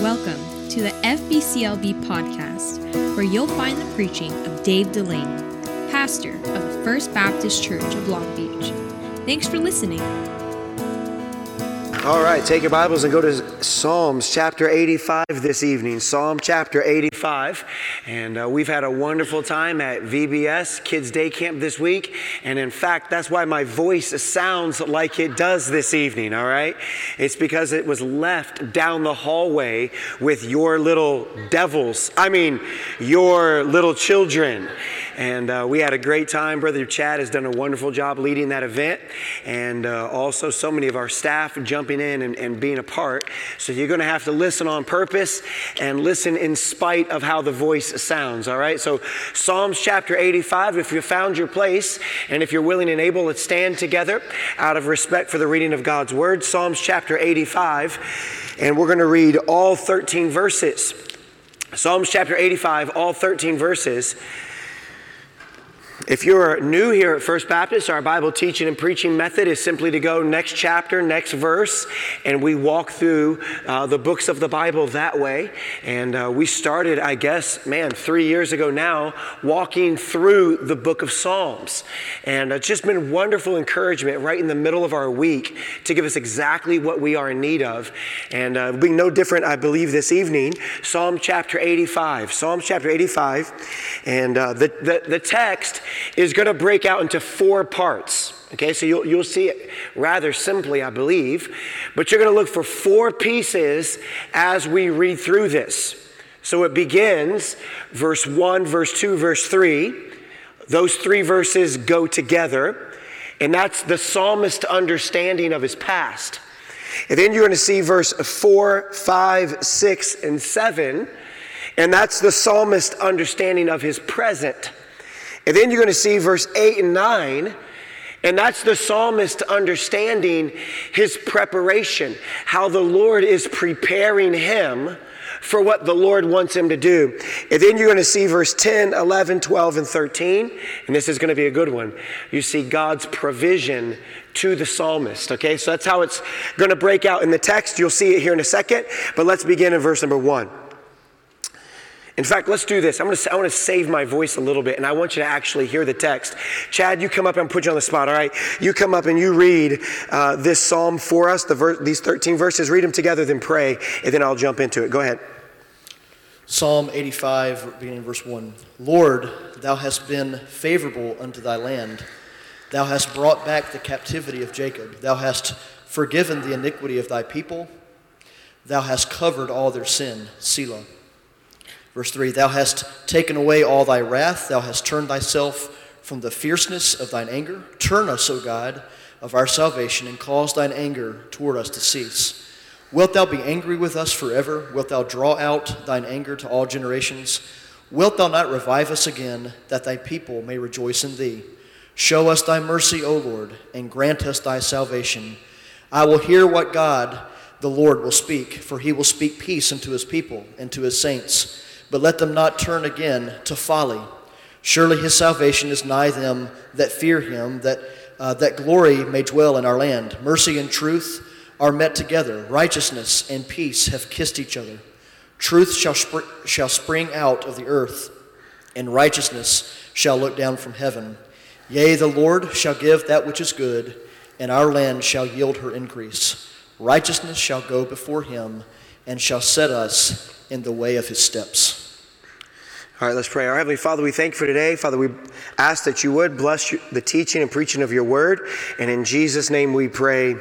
Welcome to the FBCLB podcast, where you'll find the preaching of Dave Delaney, pastor of the First Baptist Church of Long Beach. Thanks for listening. All right, take your Bibles and go to Psalms chapter 85 this evening. Psalm chapter 85. And uh, we've had a wonderful time at VBS Kids Day Camp this week. And in fact, that's why my voice sounds like it does this evening, all right? It's because it was left down the hallway with your little devils. I mean, your little children. And uh, we had a great time. Brother Chad has done a wonderful job leading that event. And uh, also, so many of our staff jumping in and, and being a part. So you're going to have to listen on purpose and listen in spite of how the voice sounds, all right? So, Psalms chapter 85, if you found your place and if you're willing and able, let's stand together out of respect for the reading of God's word. Psalms chapter 85, and we're going to read all 13 verses. Psalms chapter 85, all 13 verses. If you're new here at First Baptist, our Bible teaching and preaching method is simply to go next chapter, next verse, and we walk through uh, the books of the Bible that way. And uh, we started, I guess, man, three years ago now, walking through the book of Psalms. And it's just been wonderful encouragement right in the middle of our week to give us exactly what we are in need of. And uh, being no different, I believe, this evening, Psalm chapter 85. Psalm chapter 85. And uh, the, the, the text is going to break out into four parts. Okay, so you'll, you'll see it rather simply, I believe, but you're going to look for four pieces as we read through this. So it begins verse 1, verse 2, verse 3. Those three verses go together, and that's the psalmist's understanding of his past. And then you're going to see verse 4, 5, 6, and 7, and that's the psalmist's understanding of his present. And then you're going to see verse 8 and 9. And that's the psalmist understanding his preparation, how the Lord is preparing him for what the Lord wants him to do. And then you're going to see verse 10, 11, 12, and 13. And this is going to be a good one. You see God's provision to the psalmist. Okay, so that's how it's going to break out in the text. You'll see it here in a second. But let's begin in verse number 1. In fact, let's do this. I'm gonna, I want to save my voice a little bit, and I want you to actually hear the text. Chad, you come up and put you on the spot, all right? You come up and you read uh, this psalm for us, the ver- these 13 verses. Read them together, then pray, and then I'll jump into it. Go ahead. Psalm 85, beginning verse 1. Lord, thou hast been favorable unto thy land. Thou hast brought back the captivity of Jacob. Thou hast forgiven the iniquity of thy people. Thou hast covered all their sin. Selah. Verse 3 Thou hast taken away all thy wrath, thou hast turned thyself from the fierceness of thine anger. Turn us, O God, of our salvation, and cause thine anger toward us to cease. Wilt thou be angry with us forever? Wilt thou draw out thine anger to all generations? Wilt thou not revive us again, that thy people may rejoice in thee? Show us thy mercy, O Lord, and grant us thy salvation. I will hear what God, the Lord, will speak, for he will speak peace unto his people and to his saints but let them not turn again to folly. Surely his salvation is nigh them that fear him, that, uh, that glory may dwell in our land. Mercy and truth are met together, righteousness and peace have kissed each other. Truth shall, shall spring out of the earth, and righteousness shall look down from heaven. Yea, the Lord shall give that which is good, and our land shall yield her increase. Righteousness shall go before him, and shall set us in the way of his steps. All right, let's pray. Our Heavenly Father, we thank you for today. Father, we ask that you would bless the teaching and preaching of your word. And in Jesus' name we pray,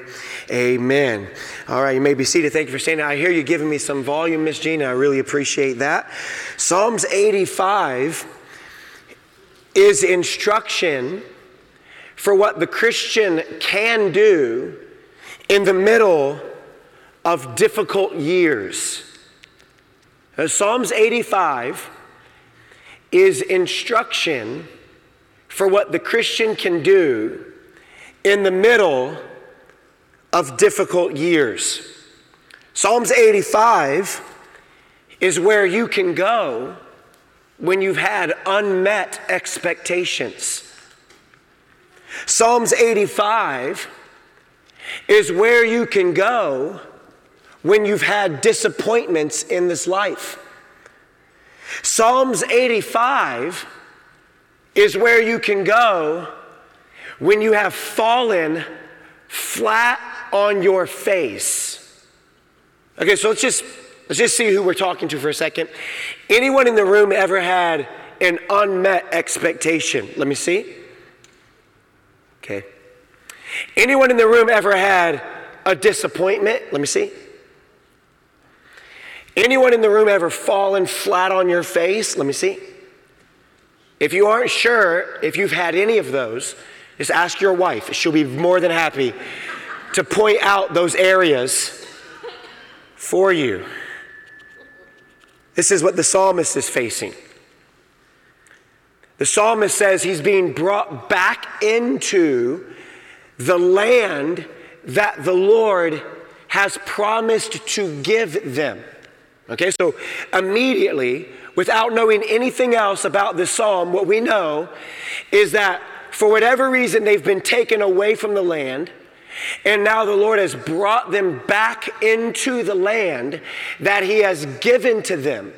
amen. All right, you may be seated. Thank you for staying. I hear you giving me some volume, Miss Gina. I really appreciate that. Psalms 85 is instruction for what the Christian can do in the middle of difficult years. Now, Psalms 85 is instruction for what the Christian can do in the middle of difficult years. Psalms 85 is where you can go when you've had unmet expectations. Psalms 85 is where you can go when you've had disappointments in this life. Psalms 85 is where you can go when you have fallen flat on your face. Okay, so let's just let's just see who we're talking to for a second. Anyone in the room ever had an unmet expectation? Let me see. Okay. Anyone in the room ever had a disappointment? Let me see. Anyone in the room ever fallen flat on your face? Let me see. If you aren't sure if you've had any of those, just ask your wife. She'll be more than happy to point out those areas for you. This is what the psalmist is facing. The psalmist says he's being brought back into the land that the Lord has promised to give them. Okay, so immediately, without knowing anything else about this psalm, what we know is that for whatever reason they've been taken away from the land, and now the Lord has brought them back into the land that He has given to them.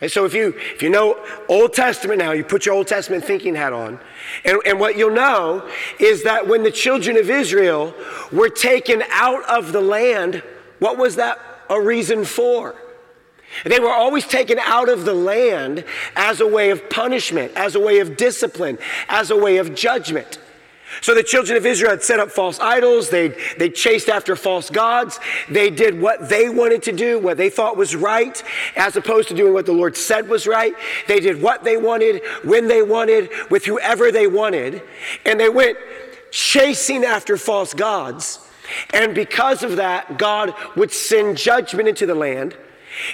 And so if you if you know Old Testament now, you put your Old Testament thinking hat on, and, and what you'll know is that when the children of Israel were taken out of the land, what was that a reason for? They were always taken out of the land as a way of punishment, as a way of discipline, as a way of judgment. So the children of Israel had set up false idols. They, they chased after false gods. They did what they wanted to do, what they thought was right, as opposed to doing what the Lord said was right. They did what they wanted, when they wanted, with whoever they wanted. And they went chasing after false gods. And because of that, God would send judgment into the land.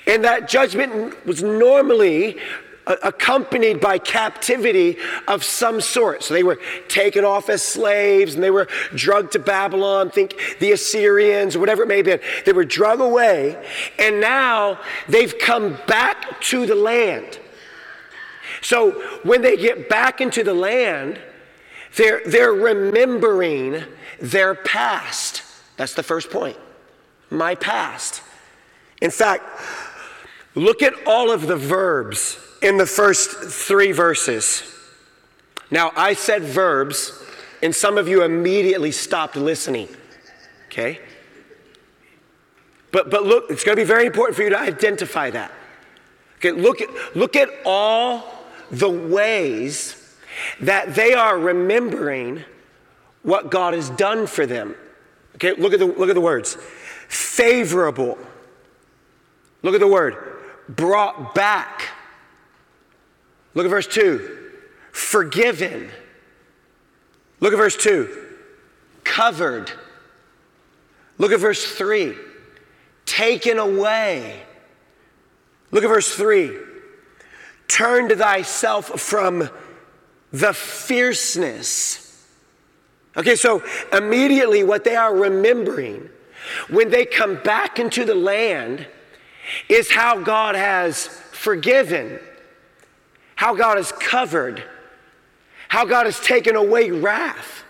And that judgment was normally uh, accompanied by captivity of some sort. So they were taken off as slaves and they were drugged to Babylon, think the Assyrians whatever it may have been. They were drugged away and now they've come back to the land. So when they get back into the land, they're, they're remembering their past. That's the first point. My past. In fact, look at all of the verbs in the first three verses. Now, I said verbs, and some of you immediately stopped listening. Okay? But, but look, it's going to be very important for you to identify that. Okay, look at, look at all the ways that they are remembering what God has done for them. Okay, look at the, look at the words favorable Look at the word brought back. Look at verse 2 forgiven. Look at verse 2 covered. Look at verse 3 taken away. Look at verse 3 turn thyself from the fierceness. Okay, so immediately what they are remembering when they come back into the land is how God has forgiven, how God has covered, how God has taken away wrath,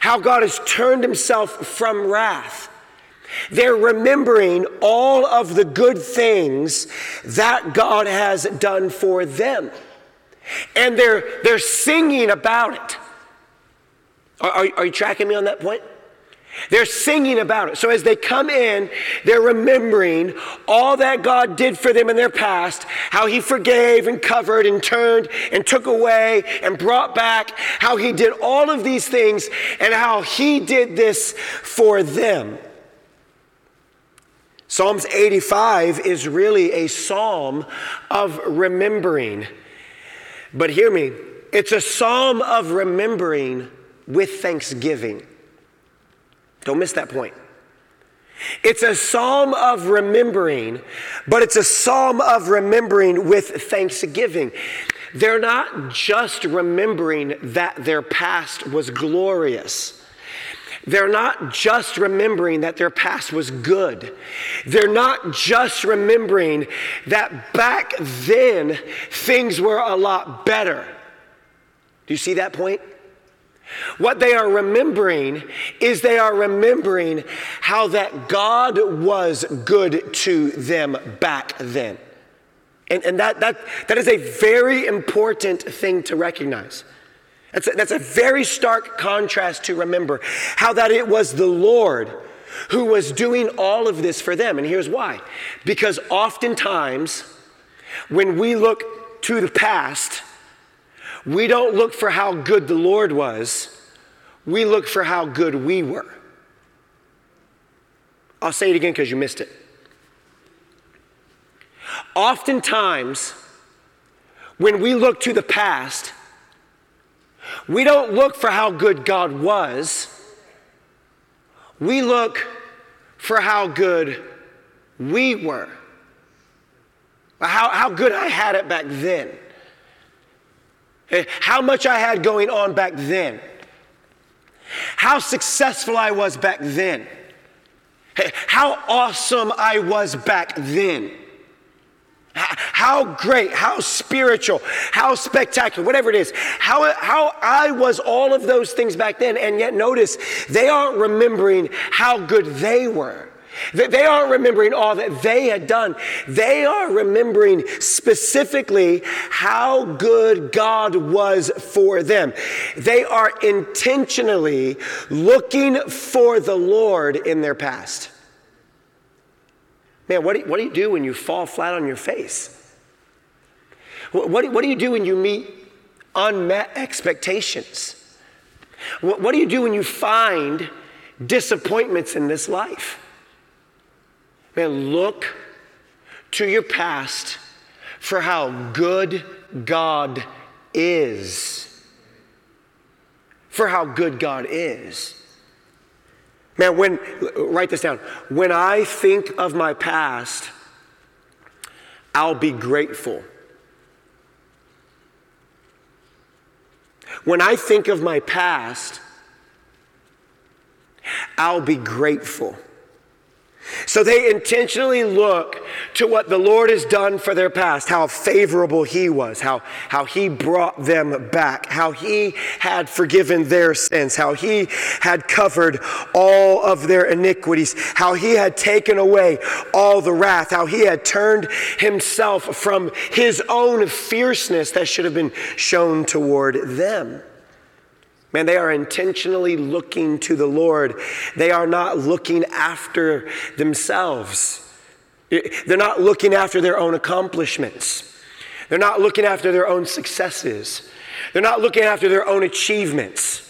how God has turned himself from wrath. They're remembering all of the good things that God has done for them. And they're, they're singing about it. Are, are, are you tracking me on that point? They're singing about it. So as they come in, they're remembering all that God did for them in their past, how He forgave and covered and turned and took away and brought back, how He did all of these things and how He did this for them. Psalms 85 is really a psalm of remembering. But hear me, it's a psalm of remembering with thanksgiving. Don't miss that point. It's a psalm of remembering, but it's a psalm of remembering with thanksgiving. They're not just remembering that their past was glorious. They're not just remembering that their past was good. They're not just remembering that back then things were a lot better. Do you see that point? What they are remembering is they are remembering how that God was good to them back then. And, and that, that, that is a very important thing to recognize. That's a, that's a very stark contrast to remember how that it was the Lord who was doing all of this for them. And here's why because oftentimes when we look to the past, we don't look for how good the Lord was, we look for how good we were. I'll say it again because you missed it. Oftentimes, when we look to the past, we don't look for how good God was. We look for how good we were. How, how good I had it back then. Eh, how much I had going on back then. How successful I was back then. Eh, how awesome I was back then. How great, how spiritual, how spectacular, whatever it is, how, how I was all of those things back then. And yet, notice, they aren't remembering how good they were. They aren't remembering all that they had done. They are remembering specifically how good God was for them. They are intentionally looking for the Lord in their past. Man, what do you, what do, you do when you fall flat on your face? What do, what do you do when you meet unmet expectations? What, what do you do when you find disappointments in this life? Man, look to your past for how good God is. For how good God is. Man, when, write this down. When I think of my past, I'll be grateful. When I think of my past, I'll be grateful. So they intentionally look to what the Lord has done for their past, how favorable He was, how, how He brought them back, how He had forgiven their sins, how He had covered all of their iniquities, how He had taken away all the wrath, how He had turned Himself from His own fierceness that should have been shown toward them. Man, they are intentionally looking to the Lord. They are not looking after themselves. They're not looking after their own accomplishments. They're not looking after their own successes. They're not looking after their own achievements.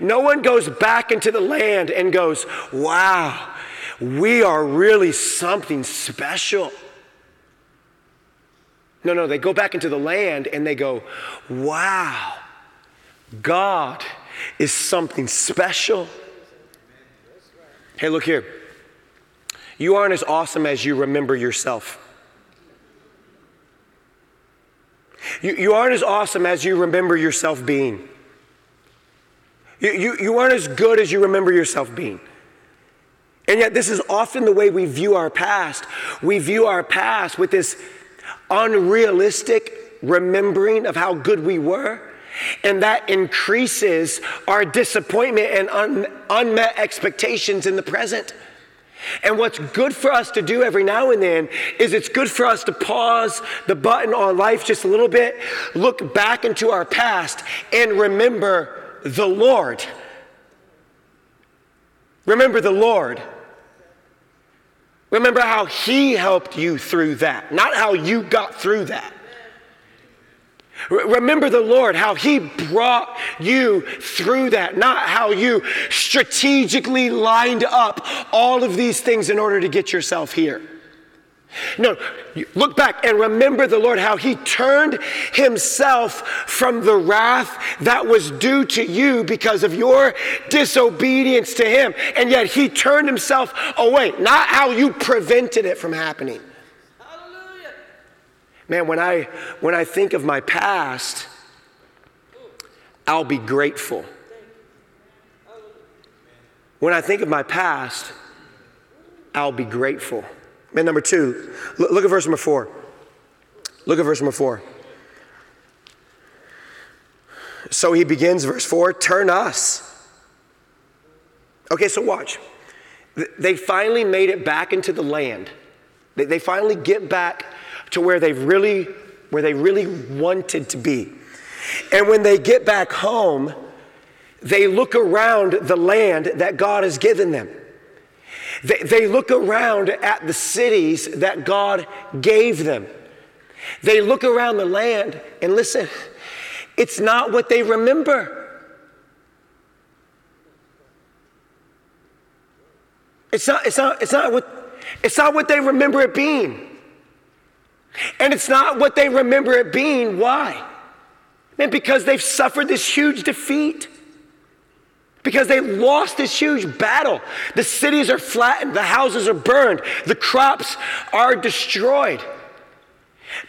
No one goes back into the land and goes, wow, we are really something special. No, no, they go back into the land and they go, wow God is something special. Hey, look here. You aren't as awesome as you remember yourself. You, you aren't as awesome as you remember yourself being. You, you, you aren't as good as you remember yourself being. And yet, this is often the way we view our past. We view our past with this unrealistic remembering of how good we were. And that increases our disappointment and un- unmet expectations in the present. And what's good for us to do every now and then is it's good for us to pause the button on life just a little bit, look back into our past, and remember the Lord. Remember the Lord. Remember how He helped you through that, not how you got through that. Remember the Lord, how He brought you through that, not how you strategically lined up all of these things in order to get yourself here. No, look back and remember the Lord, how He turned Himself from the wrath that was due to you because of your disobedience to Him. And yet He turned Himself away, not how you prevented it from happening. Man, when I, when I think of my past, I'll be grateful. When I think of my past, I'll be grateful. Man, number two, look, at verse number four. Look at verse number four. So he begins, verse 4 turn us. Okay, so watch. They finally made it back into the land. They finally get back to where they really, where they really wanted to be. And when they get back home, they look around the land that God has given them. They, they look around at the cities that God gave them. They look around the land and listen, it's not what they remember. It's not, it's not, it's not what, it's not what they remember it being. And it's not what they remember it being. Why? Man, because they've suffered this huge defeat. Because they lost this huge battle. The cities are flattened, the houses are burned, the crops are destroyed.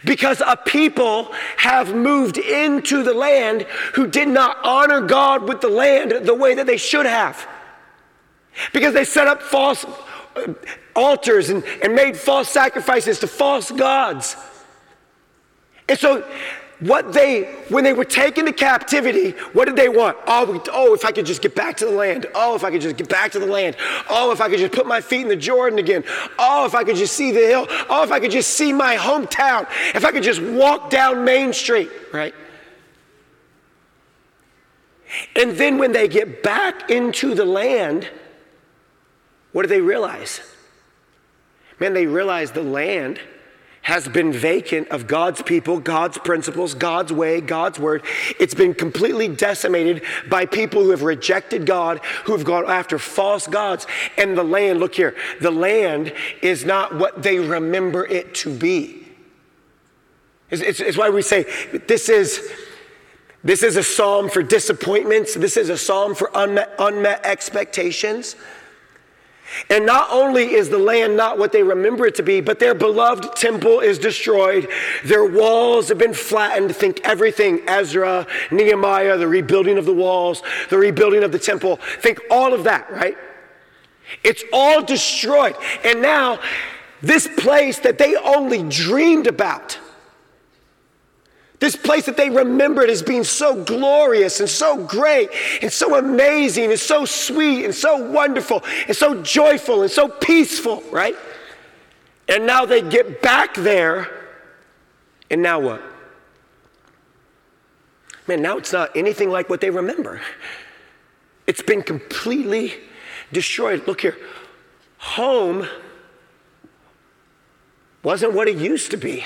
Because a people have moved into the land who did not honor God with the land the way that they should have. Because they set up false altars and, and made false sacrifices to false gods. And so what they, when they were taken to captivity, what did they want? Oh, oh, if I could just get back to the land. Oh, if I could just get back to the land. Oh, if I could just put my feet in the Jordan again. Oh, if I could just see the hill. Oh, if I could just see my hometown. If I could just walk down Main Street, right? And then when they get back into the land, what do they realize? Man, they realize the land has been vacant of God's people, God's principles, God's way, God's word. It's been completely decimated by people who have rejected God, who have gone after false gods. And the land, look here, the land is not what they remember it to be. It's, it's, it's why we say this is. This is a psalm for disappointments. This is a psalm for unmet, unmet expectations. And not only is the land not what they remember it to be, but their beloved temple is destroyed. Their walls have been flattened. Think everything Ezra, Nehemiah, the rebuilding of the walls, the rebuilding of the temple. Think all of that, right? It's all destroyed. And now, this place that they only dreamed about this place that they remembered as being so glorious and so great and so amazing and so sweet and so wonderful and so joyful and so peaceful, right? And now they get back there, and now what? Man, now it's not anything like what they remember. It's been completely destroyed. Look here. Home wasn't what it used to be.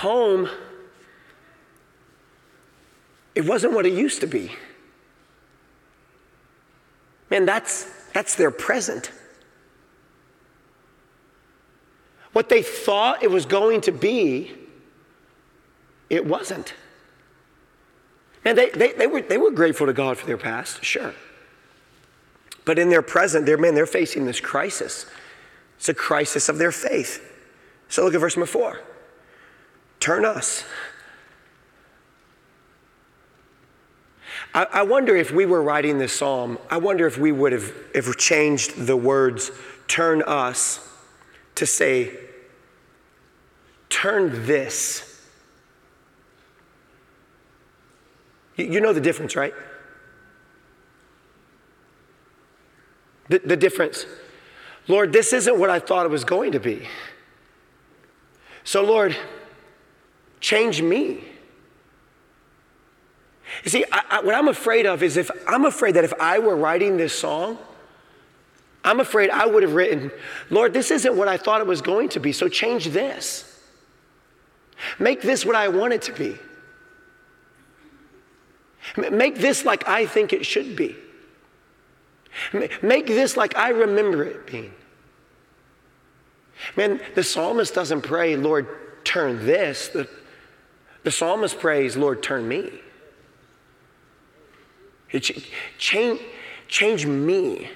Home, it wasn't what it used to be. Man, that's, that's their present. What they thought it was going to be, it wasn't. And they, they, they, were, they were grateful to God for their past, sure. But in their present, they're, man, they're facing this crisis. It's a crisis of their faith. So look at verse number four. Turn us. I, I wonder if we were writing this psalm, I wonder if we would have if changed the words turn us to say, turn this. You, know the difference, right? The, the difference. Lord, this isn't what I thought it was going to be. So, Lord, change me. You see, I, I, what I'm afraid of is if I'm afraid that if I were writing this song, I'm afraid I would have written, Lord, this isn't what I thought it was going to be, so change this. Make this what I want it to be. Make this like I think it should be. Make this like I remember it being. Man, the psalmist doesn't pray, Lord, turn this. The the psalmist prays, Lord, turn me. Change, change me.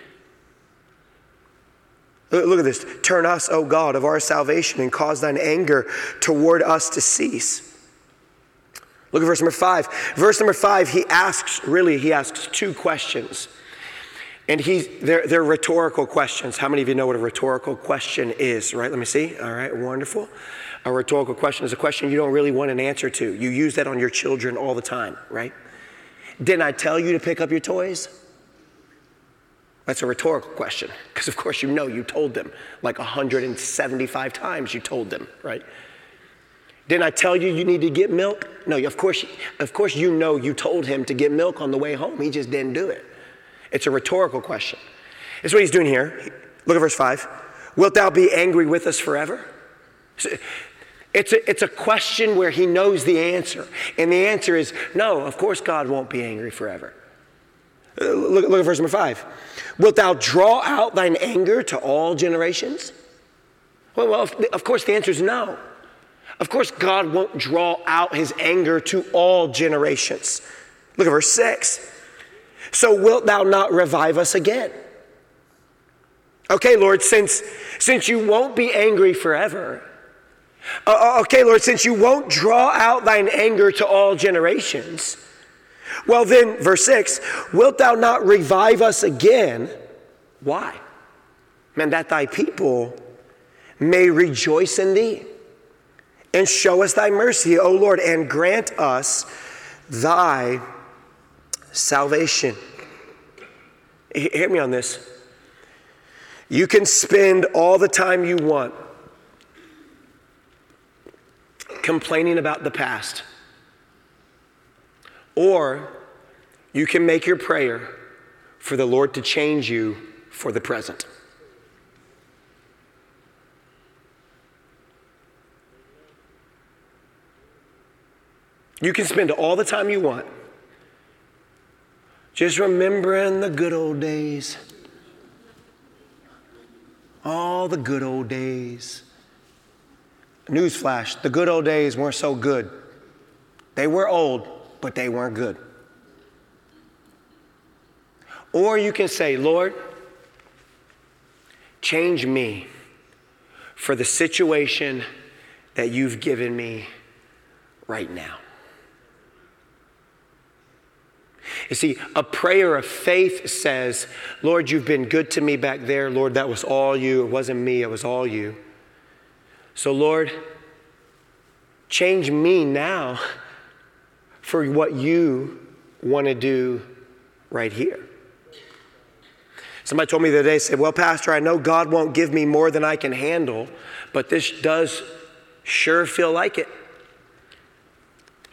Look at this. Turn us, O God, of our salvation, and cause thine anger toward us to cease. Look at verse number five. Verse number five, he asks, really, he asks two questions. And he, they're, they're rhetorical questions. How many of you know what a rhetorical question is, right? Let me see. All right, wonderful. A rhetorical question is a question you don't really want an answer to. You use that on your children all the time, right? Didn't I tell you to pick up your toys? That's a rhetorical question, because of course you know you told them like 175 times you told them, right? Didn't I tell you you need to get milk? No, of course, of course you know you told him to get milk on the way home. He just didn't do it. It's a rhetorical question. It's what he's doing here. Look at verse 5. Wilt thou be angry with us forever? It's a, it's a question where he knows the answer. And the answer is no, of course God won't be angry forever. Uh, look, look at verse number 5. Wilt thou draw out thine anger to all generations? Well, well of, of course the answer is no. Of course, God won't draw out his anger to all generations. Look at verse 6. So wilt thou not revive us again? Okay, Lord, since, since you won't be angry forever, uh, uh, okay, Lord, since you won't draw out thine anger to all generations, well, then, verse 6 wilt thou not revive us again? Why? Man, that thy people may rejoice in thee and show us thy mercy, O Lord, and grant us thy salvation. Hear me on this. You can spend all the time you want complaining about the past, or you can make your prayer for the Lord to change you for the present. You can spend all the time you want just remembering the good old days. All the good old days. Newsflash the good old days weren't so good. They were old, but they weren't good. Or you can say, Lord, change me for the situation that you've given me right now. You see, a prayer of faith says, Lord, you've been good to me back there. Lord, that was all you. It wasn't me, it was all you. So, Lord, change me now for what you want to do right here. Somebody told me the other day, said, Well, Pastor, I know God won't give me more than I can handle, but this does sure feel like it.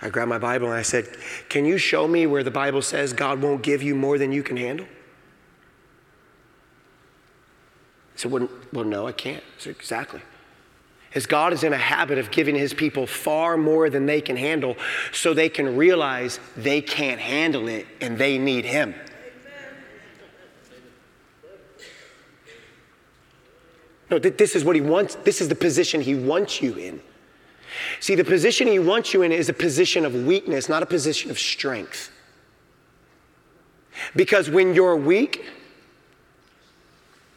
I grabbed my Bible and I said, Can you show me where the Bible says God won't give you more than you can handle? He said, Well, no, I can't. I said, Exactly. As God is in a habit of giving his people far more than they can handle so they can realize they can't handle it and they need him. No, this is what he wants. This is the position he wants you in. See, the position he wants you in is a position of weakness, not a position of strength. Because when you're weak,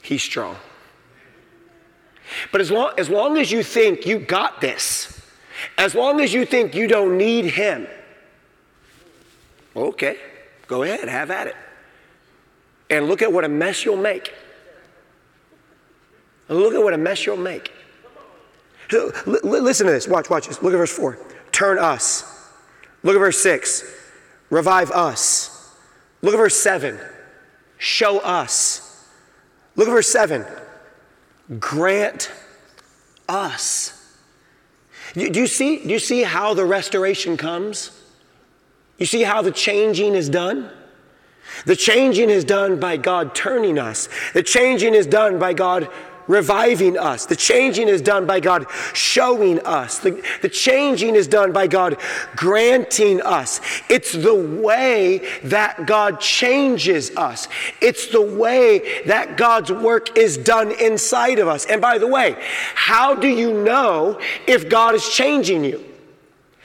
he's strong. But as long, as long as you think you got this, as long as you think you don't need him, okay, go ahead, have at it. And look at what a mess you'll make. Look at what a mess you'll make. Listen to this. Watch, watch this. Look at verse 4. Turn us. Look at verse 6. Revive us. Look at verse 7. Show us. Look at verse 7. Grant us. Do you see, do you see how the restoration comes? You see how the changing is done? The changing is done by God turning us. The changing is done by God reviving us. The changing is done by God showing us. The, the changing is done by God granting us. It's the way that God changes us. It's the way that God's work is done inside of us. And by the way, how do you know if God is changing you?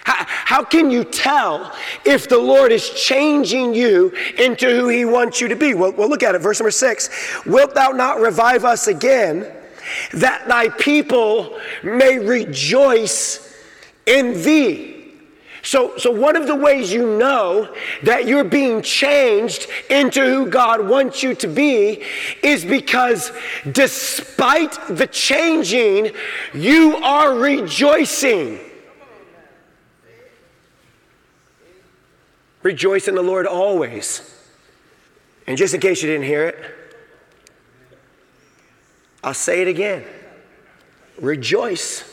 How, how, can you tell if the Lord is changing you into who He wants you to be? Well, well, look at it. Verse number six Wilt thou not revive us again, that thy people may rejoice in thee? So, so one of the ways you know that you're being changed into who God wants you to be is because despite the changing, you are rejoicing. Rejoice in the Lord always. And just in case you didn't hear it, I'll say it again. Rejoice.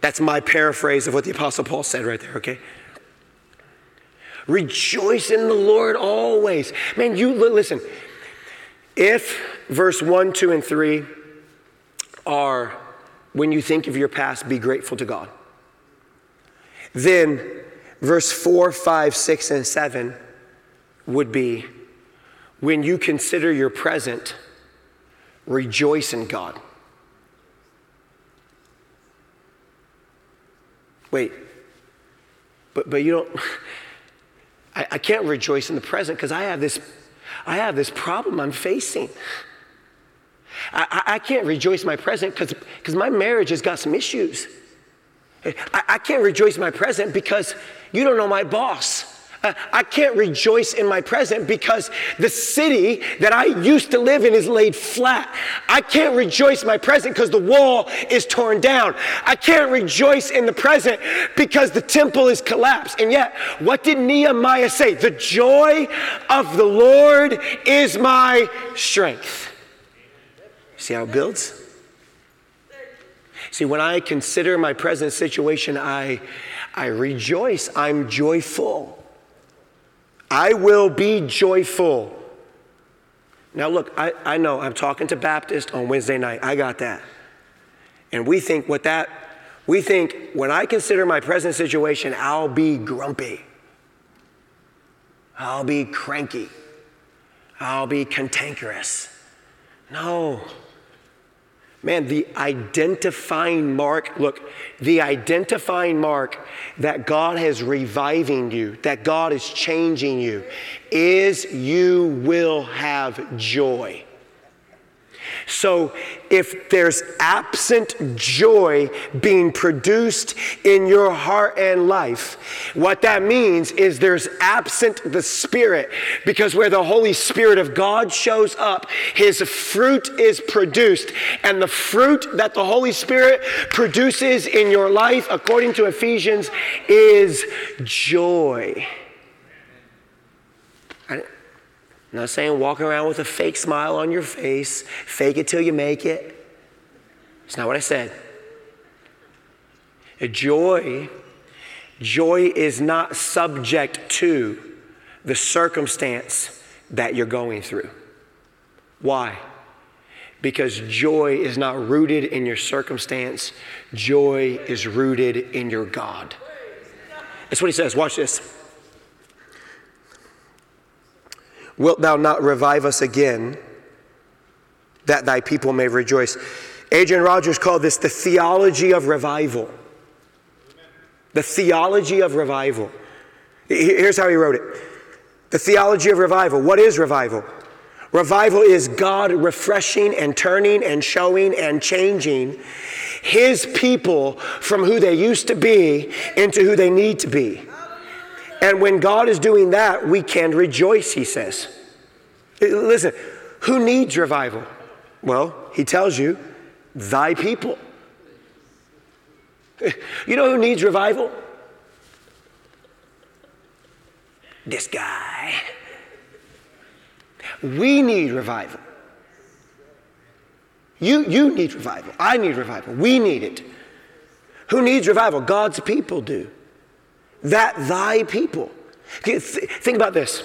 That's my paraphrase of what the Apostle Paul said right there, okay? Rejoice in the Lord always. Man, you listen. If verse 1, 2, and 3 are when you think of your past, be grateful to God. Then verse 4, 5, 6, and 7 would be when you consider your present, rejoice in God. Wait, but, but you don't, I, I can't rejoice in the present because I have this, I have this problem I'm facing. I, I, can't rejoice my present because my marriage has got some issues. I, I can't rejoice in my present because you don't know my boss. Uh, I can't rejoice in my present because the city that I used to live in is laid flat. I can't rejoice in my present because the wall is torn down. I can't rejoice in the present because the temple is collapsed. And yet, what did Nehemiah say? The joy of the Lord is my strength. See how it builds? See, when I consider my present situation, I, I rejoice. I'm joyful. I will be joyful. Now, look, I, I know I'm talking to Baptist on Wednesday night. I got that. And we think what that, we think when I consider my present situation, I'll be grumpy. I'll be cranky. I'll be cantankerous. No. Man, the identifying mark, look, the identifying mark that God is reviving you, that God is changing you, is you will have joy. So, if there's absent joy being produced in your heart and life, what that means is there's absent the Spirit. Because where the Holy Spirit of God shows up, His fruit is produced. And the fruit that the Holy Spirit produces in your life, according to Ephesians, is joy. I'm not saying walk around with a fake smile on your face, fake it till you make it. It's not what I said. Joy, joy is not subject to the circumstance that you're going through. Why? Because joy is not rooted in your circumstance, joy is rooted in your God. That's what he says. Watch this. Wilt thou not revive us again, that thy people may rejoice? Adrian Rogers called this the theology of revival. The theology of revival. Here's how he wrote it The theology of revival. What is revival? Revival is God refreshing and turning and showing and changing his people from who they used to be into who they need to be. And when God is doing that, we can rejoice, he says. Eh, listen, who needs revival? Well, he tells you, thy people. Eh, you know who needs revival? This guy. We need revival. You, you need revival. I need revival. We need it. Who needs revival? God's people do that thy people. Think about this.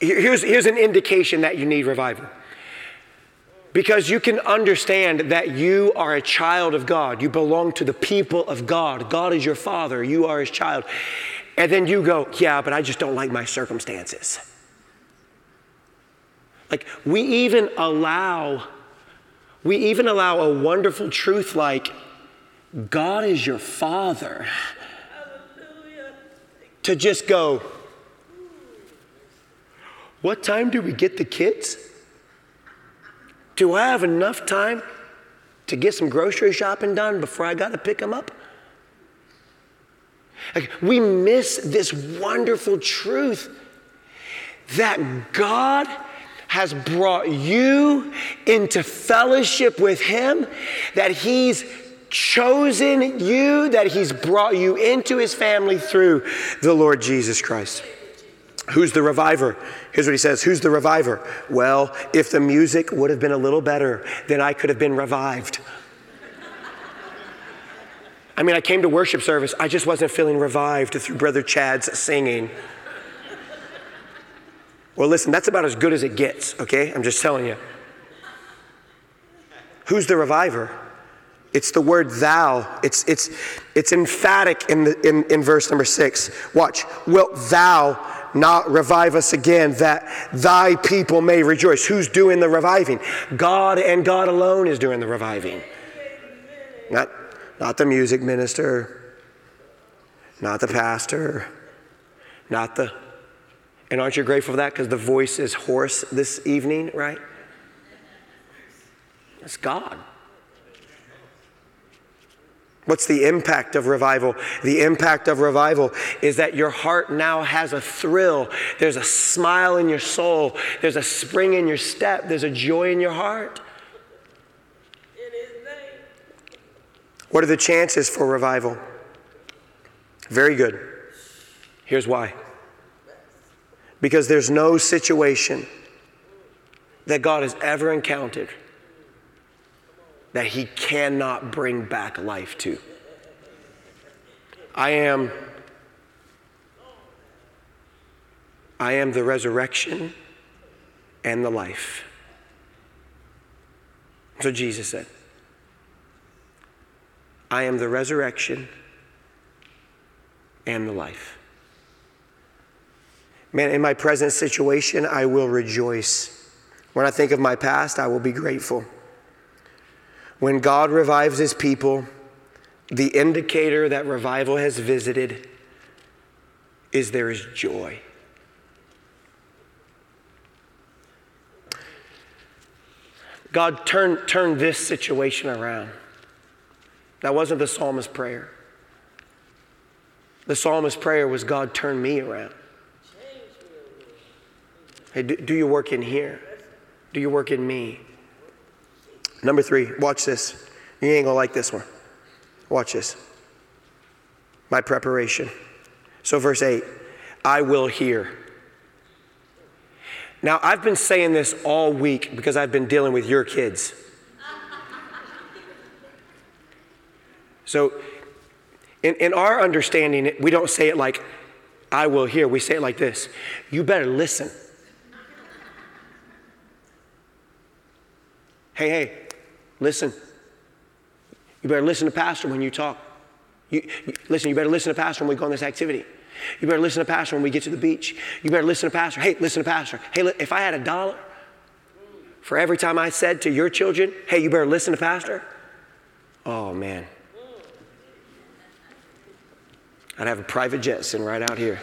Here's, here's an indication that you need revival. Because you can understand that you are a child of God. You belong to the people of God. God is your father. You are his child. And then you go, yeah, but I just don't like my circumstances. Like, we even allow, we even allow a wonderful truth like, God is your father to just go, What time do we get the kids? Do I have enough time to get some grocery shopping done before I got to pick them up? Like, we miss this wonderful truth that God has brought you into fellowship with Him, that He's chosen you, that He's brought you into His family through the Lord Jesus Christ. Who's the reviver? Here's what he says Who's the reviver? Well, if the music would have been a little better, then I could have been revived. I mean, I came to worship service, I just wasn't feeling revived through Brother Chad's singing. Well, listen, that's about as good as it gets, okay? I'm just telling you. Who's the reviver? It's the word thou. It's, it's, it's emphatic in, the, in, in verse number six. Watch. Wilt thou not revive us again that thy people may rejoice? Who's doing the reviving? God and God alone is doing the reviving. Not, not the music minister, not the pastor, not the. And aren't you grateful for that? Because the voice is hoarse this evening, right? It's God. What's the impact of revival? The impact of revival is that your heart now has a thrill. There's a smile in your soul. There's a spring in your step. There's a joy in your heart. What are the chances for revival? Very good. Here's why. Because there's no situation that God has ever encountered that he cannot bring back life to. I am I am the resurrection and the life. So Jesus said. I am the resurrection and the life. Man, in my present situation, I will rejoice. When I think of my past, I will be grateful. When God revives his people, the indicator that revival has visited is there is joy. God turn, turned this situation around. That wasn't the psalmist's prayer. The psalmist's prayer was God, turn me around. Hey, do, do your work in here. Do your work in me. Number three, watch this. You ain't gonna like this one. Watch this. My preparation. So, verse 8, I will hear. Now, I've been saying this all week because I've been dealing with your kids. So, in, in our understanding, we don't say it like, I will hear. We say it like this You better listen. Hey, hey, Listen. You better listen to Pastor when you talk. You, you, listen, you better listen to Pastor when we go on this activity. You better listen to Pastor when we get to the beach. You better listen to Pastor. Hey, listen to Pastor. Hey, if I had a dollar for every time I said to your children, hey, you better listen to Pastor, oh man. I'd have a private jet sitting right out here.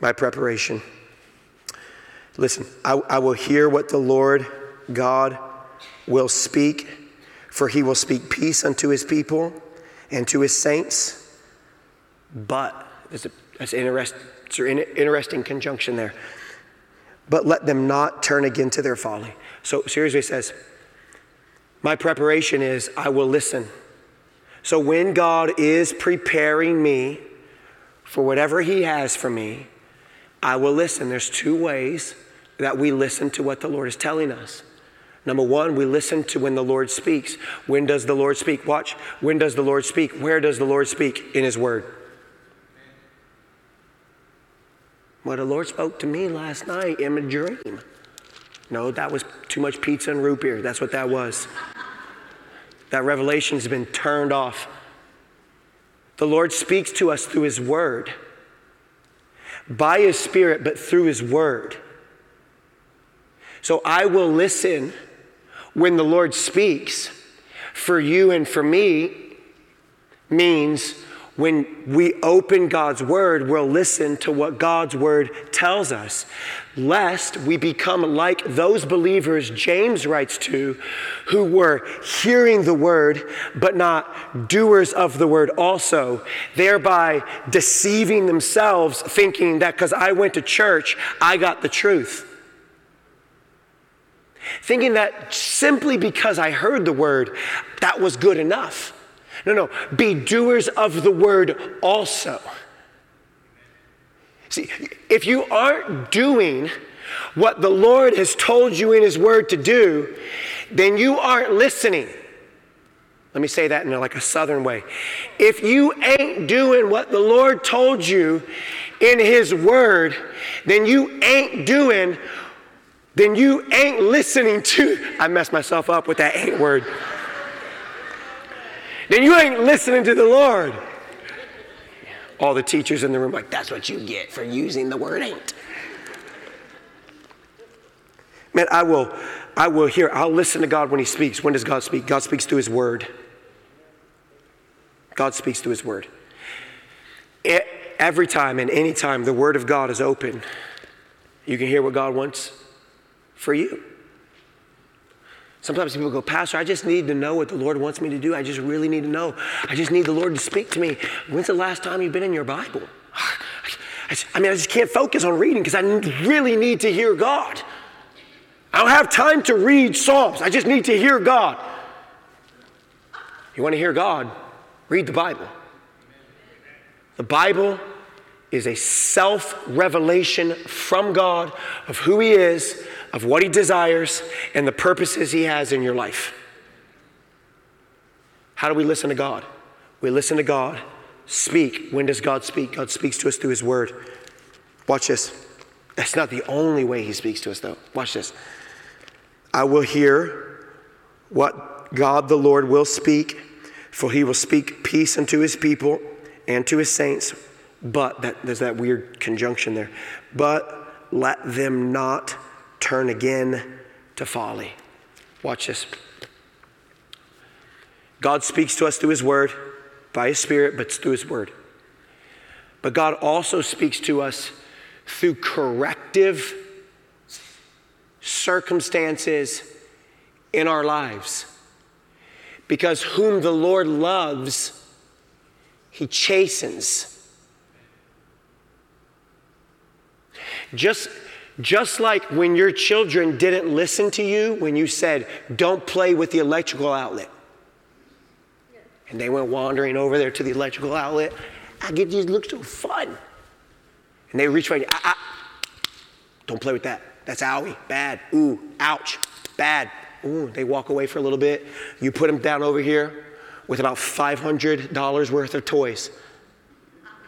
My preparation. Listen, I, I will hear what the Lord God will speak, for he will speak peace unto his people and to his saints. But, that's, a, that's interest, an interesting conjunction there. But let them not turn again to their folly. So, seriously, it says, My preparation is I will listen. So, when God is preparing me for whatever He has for me, I will listen. There's two ways that we listen to what the Lord is telling us. Number one, we listen to when the Lord speaks. When does the Lord speak? Watch. When does the Lord speak? Where does the Lord speak? In His Word. Well, the Lord spoke to me last night in a dream. No, that was too much pizza and root beer. That's what that was. That revelation's been turned off. The Lord speaks to us through His Word, by His Spirit, but through His Word. So I will listen when the Lord speaks. For you and for me means when we open God's word, we'll listen to what God's word tells us, lest we become like those believers James writes to, who were hearing the word, but not doers of the word also, thereby deceiving themselves, thinking that because I went to church, I got the truth. Thinking that simply because I heard the word, that was good enough. No, no, be doers of the word also. See, if you aren't doing what the Lord has told you in His Word to do, then you aren't listening. Let me say that in like a southern way. If you ain't doing what the Lord told you in His Word, then you ain't doing, then you ain't listening to. I messed myself up with that ain't word then you ain't listening to the Lord. All the teachers in the room, like, that's what you get for using the word ain't. Man, I will, I will hear, I'll listen to God when He speaks. When does God speak? God speaks through His Word. God speaks through His Word. Every time and any time the Word of God is open, you can hear what God wants for you. Sometimes people go, Pastor, I just need to know what the Lord wants me to do. I just really need to know. I just need the Lord to speak to me. When's the last time you've been in your Bible? I mean, I just can't focus on reading because I really need to hear God. I don't have time to read Psalms. I just need to hear God. You want to hear God? Read the Bible. The Bible is a self revelation from God of who He is, of what He desires and the purposes He has in your life. How do we listen to God? We listen to God speak. When does God speak? God speaks to us through His Word. Watch this. That's not the only way He speaks to us, though. Watch this. I will hear what God the Lord will speak, for He will speak peace unto His people and to His saints. But that, there's that weird conjunction there. But let them not turn again to folly. Watch this. God speaks to us through His Word, by His Spirit, but through His Word. But God also speaks to us through corrective circumstances in our lives. Because whom the Lord loves, He chastens. Just just like when your children didn't listen to you when you said, don't play with the electrical outlet. And they went wandering over there to the electrical outlet. I get these looks so fun. And they reach right, ah, ah, don't play with that. That's owie, bad. Ooh, ouch, bad. Ooh, they walk away for a little bit. You put them down over here with about $500 worth of toys.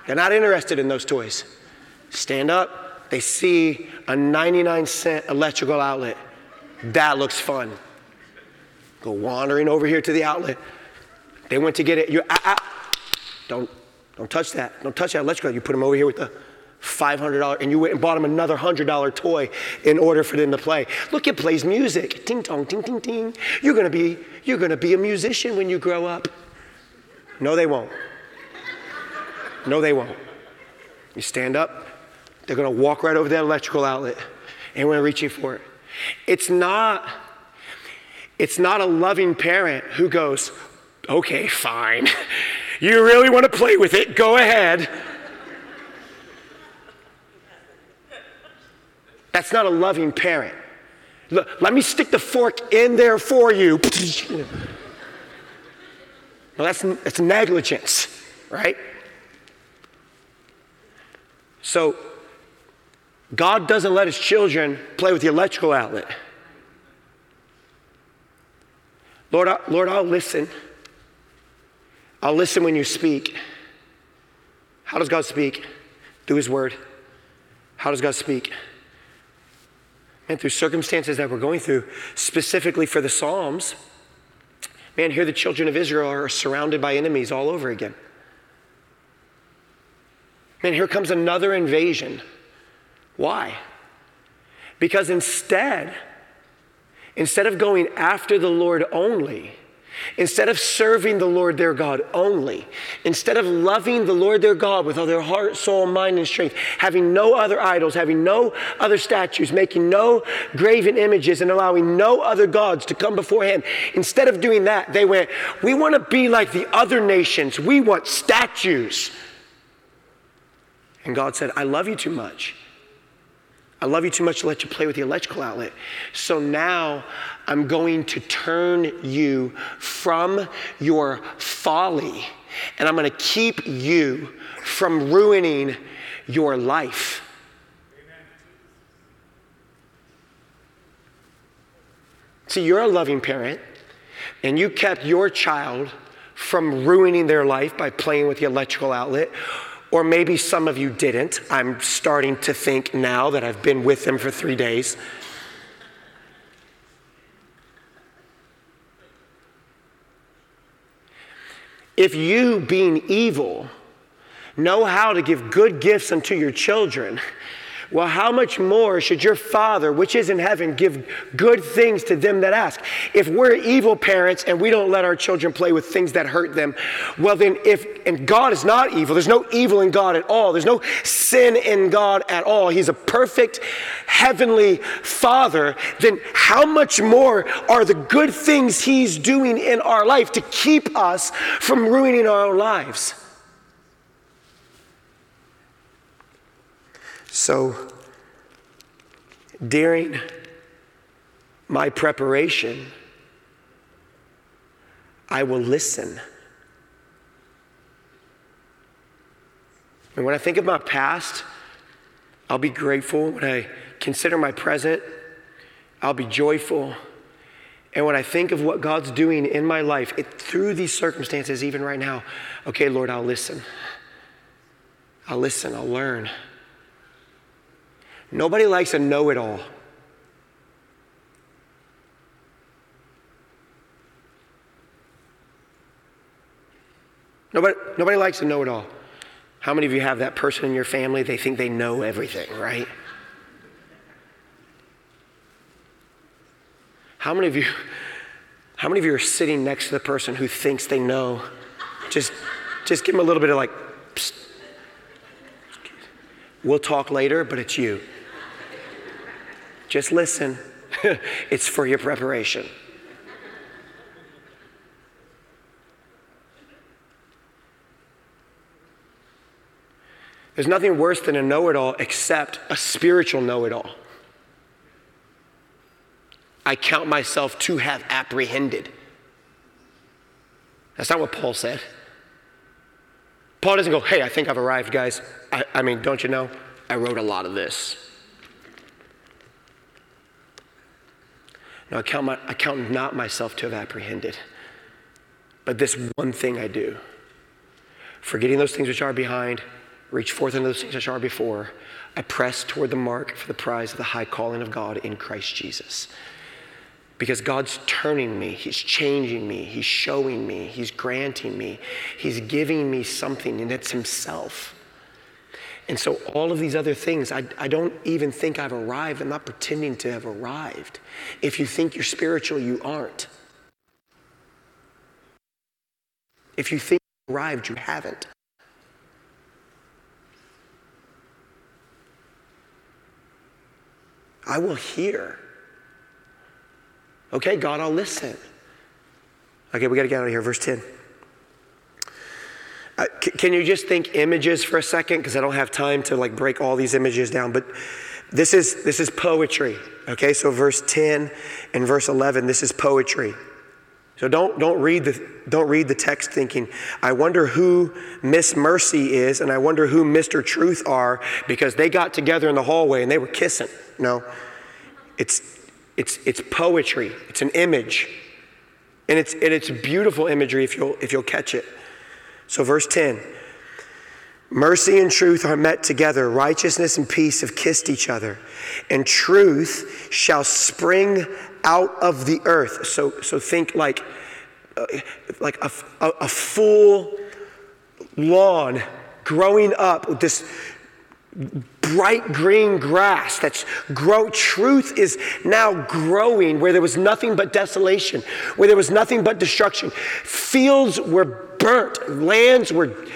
They're not interested in those toys. Stand up, they see a 99 cent electrical outlet. That looks fun. Go wandering over here to the outlet. They went to get it. You ah, ah. Don't, don't touch that. Don't touch that electrical. You put them over here with the $500 and you went and bought them another $100 toy in order for them to play. Look, it plays music. Ting tong, ting ting ting. You're going to be you're going to be a musician when you grow up. No they won't. No they won't. You stand up, they're going to walk right over that electrical outlet and we're reaching for it. It's not, it's not a loving parent who goes, okay, fine. You really want to play with it? Go ahead. That's not a loving parent. Let me stick the fork in there for you. Well, that's, that's negligence, right? So God doesn't let his children play with the electrical outlet. Lord, I, Lord, I'll listen. I'll listen when you speak. How does God speak? Through his word. How does God speak? And through circumstances that we're going through, specifically for the Psalms, man, here the children of Israel are surrounded by enemies all over again. Man, here comes another invasion. Why? Because instead, instead of going after the Lord only, Instead of serving the Lord their God only, instead of loving the Lord their God with all their heart, soul, mind, and strength, having no other idols, having no other statues, making no graven images, and allowing no other gods to come before Him, instead of doing that, they went, We want to be like the other nations. We want statues. And God said, I love you too much. I love you too much to let you play with the electrical outlet. So now I'm going to turn you from your folly and I'm going to keep you from ruining your life. See, you're a loving parent and you kept your child from ruining their life by playing with the electrical outlet or maybe some of you didn't. I'm starting to think now that I've been with them for three days. If you, being evil, know how to give good gifts unto your children, well, how much more should your Father, which is in heaven, give good things to them that ask? If we're evil parents and we don't let our children play with things that hurt them, well, then, if, and God is not evil, there's no evil in God at all, there's no sin in God at all, He's a perfect heavenly Father, then how much more are the good things He's doing in our life to keep us from ruining our own lives? So, during my preparation, I will listen. And when I think of my past, I'll be grateful. When I consider my present, I'll be joyful. And when I think of what God's doing in my life it, through these circumstances, even right now, okay, Lord, I'll listen. I'll listen, I'll learn. Nobody likes a know it all. Nobody, nobody likes to know it all. How many of you have that person in your family? They think they know everything, right? How many of you, how many of you are sitting next to the person who thinks they know? Just, just give them a little bit of like, Psst. We'll talk later, but it's you. Just listen. it's for your preparation. There's nothing worse than a know it all except a spiritual know it all. I count myself to have apprehended. That's not what Paul said. Paul doesn't go, hey, I think I've arrived, guys. I, I mean, don't you know? I wrote a lot of this. No, I count, my, I count not myself to have apprehended, but this one thing I do. Forgetting those things which are behind, reach forth into those things which are before. I press toward the mark for the prize of the high calling of God in Christ Jesus. Because God's turning me, He's changing me, He's showing me, He's granting me, He's giving me something, and it's Himself. And so, all of these other things, I, I don't even think I've arrived. I'm not pretending to have arrived. If you think you're spiritual, you aren't. If you think you've arrived, you haven't. I will hear. Okay, God, I'll listen. Okay, we got to get out of here. Verse 10. Uh, c- can you just think images for a second? Because I don't have time to like break all these images down. But this is this is poetry. Okay, so verse 10 and verse 11, this is poetry. So don't, don't, read the, don't read the text thinking, I wonder who Miss Mercy is and I wonder who Mr. Truth are because they got together in the hallway and they were kissing. No, it's, it's, it's poetry, it's an image. And it's, and it's beautiful imagery if you'll, if you'll catch it. So, verse 10 Mercy and truth are met together, righteousness and peace have kissed each other, and truth shall spring out of the earth. So, so think like, uh, like a, a, a full lawn growing up with this bright green grass that's grow truth is now growing where there was nothing but desolation where there was nothing but destruction. Fields were burnt lands were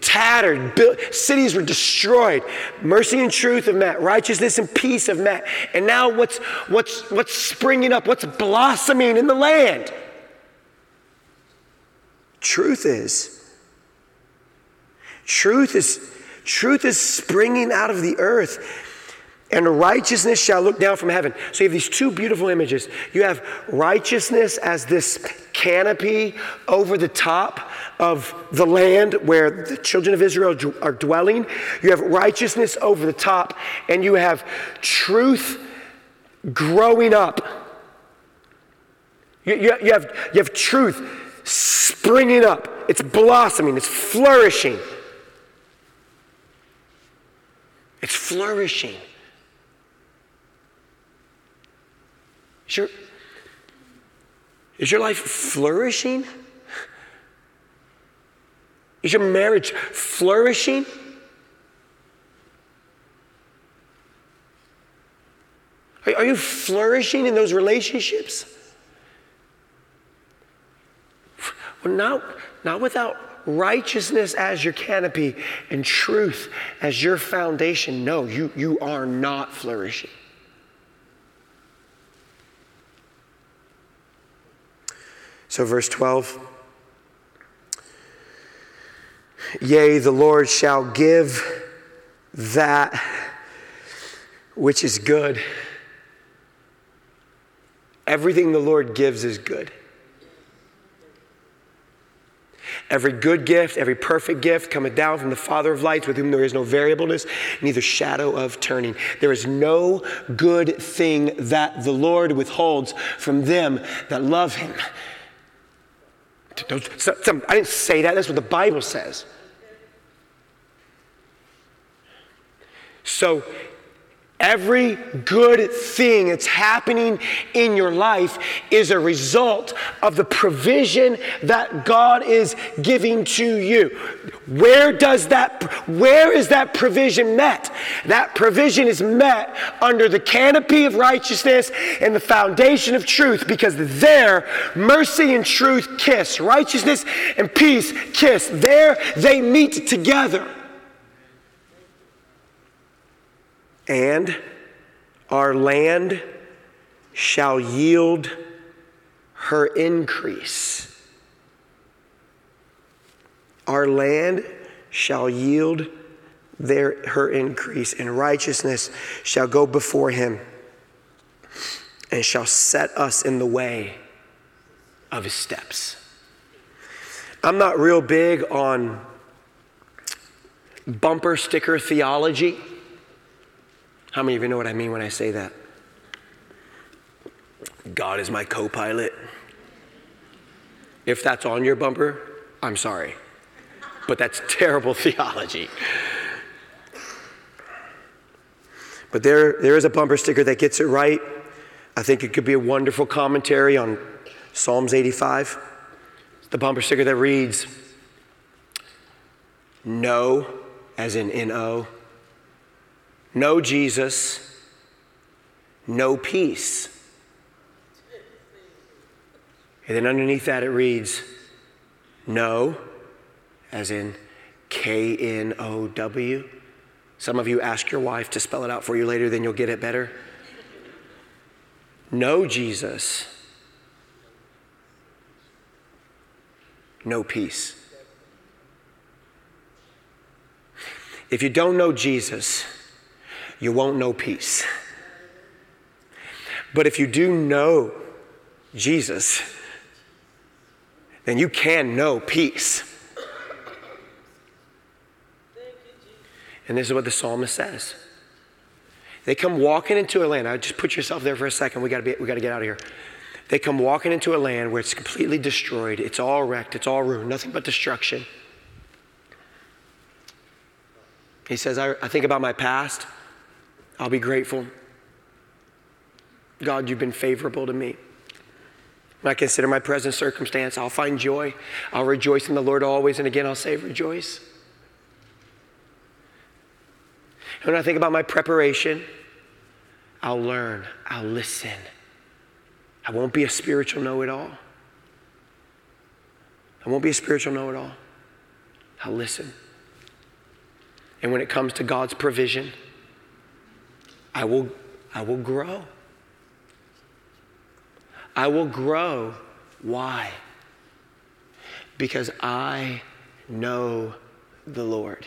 tattered built, cities were destroyed. Mercy and truth have met righteousness and peace have met and now what's what's what's springing up? What's blossoming in the land? Truth is truth is Truth is springing out of the earth. And righteousness shall look down from heaven. So you have these two beautiful images. You have righteousness as this canopy over the top of the land where the children of Israel are dwelling. You have righteousness over the top, and you have truth growing up. You, you, you have, you have truth springing up, it's blossoming, it's flourishing. It's flourishing. Is your, is your life flourishing? Is your marriage flourishing? Are, you flourishing in those relationships? Well, not, not without righteousness as your canopy and truth as your foundation, no, you, you are not flourishing. So, verse 12 Yea, the Lord shall give that which is good. Everything the Lord gives is good. Every good gift, every perfect gift cometh down from the Father of lights, with whom there is no variableness, neither shadow of turning. There is no good thing that the Lord withholds from them that love him. I didn't say that, that's what the Bible says. So Every good thing that's happening in your life is a result of the provision that God is giving to you. Where does that where is that provision met? That provision is met under the canopy of righteousness and the foundation of truth because there mercy and truth kiss, righteousness and peace kiss. There they meet together. And our land shall yield her increase. Our land shall yield their, her increase, and righteousness shall go before him and shall set us in the way of his steps. I'm not real big on bumper sticker theology. How many of you know what I mean when I say that? God is my co pilot. If that's on your bumper, I'm sorry. But that's terrible theology. But there, there is a bumper sticker that gets it right. I think it could be a wonderful commentary on Psalms 85. the bumper sticker that reads, No, as in N O, no Jesus, no peace. And then underneath that it reads, no, as in K N O W. Some of you ask your wife to spell it out for you later, then you'll get it better. No Jesus, no peace. If you don't know Jesus, you won't know peace. But if you do know Jesus, then you can know peace. And this is what the psalmist says. They come walking into a land. I just put yourself there for a second. We got to we got to get out of here. They come walking into a land where it's completely destroyed. It's all wrecked. It's all ruined. Nothing but destruction. He says, I, I think about my past. I'll be grateful. God, you've been favorable to me. When I consider my present circumstance, I'll find joy. I'll rejoice in the Lord always, and again I'll say, rejoice. When I think about my preparation, I'll learn, I'll listen. I won't be a spiritual know it all. I won't be a spiritual know it all. I'll listen. And when it comes to God's provision, I will, I will grow. I will grow. Why? Because I know the Lord.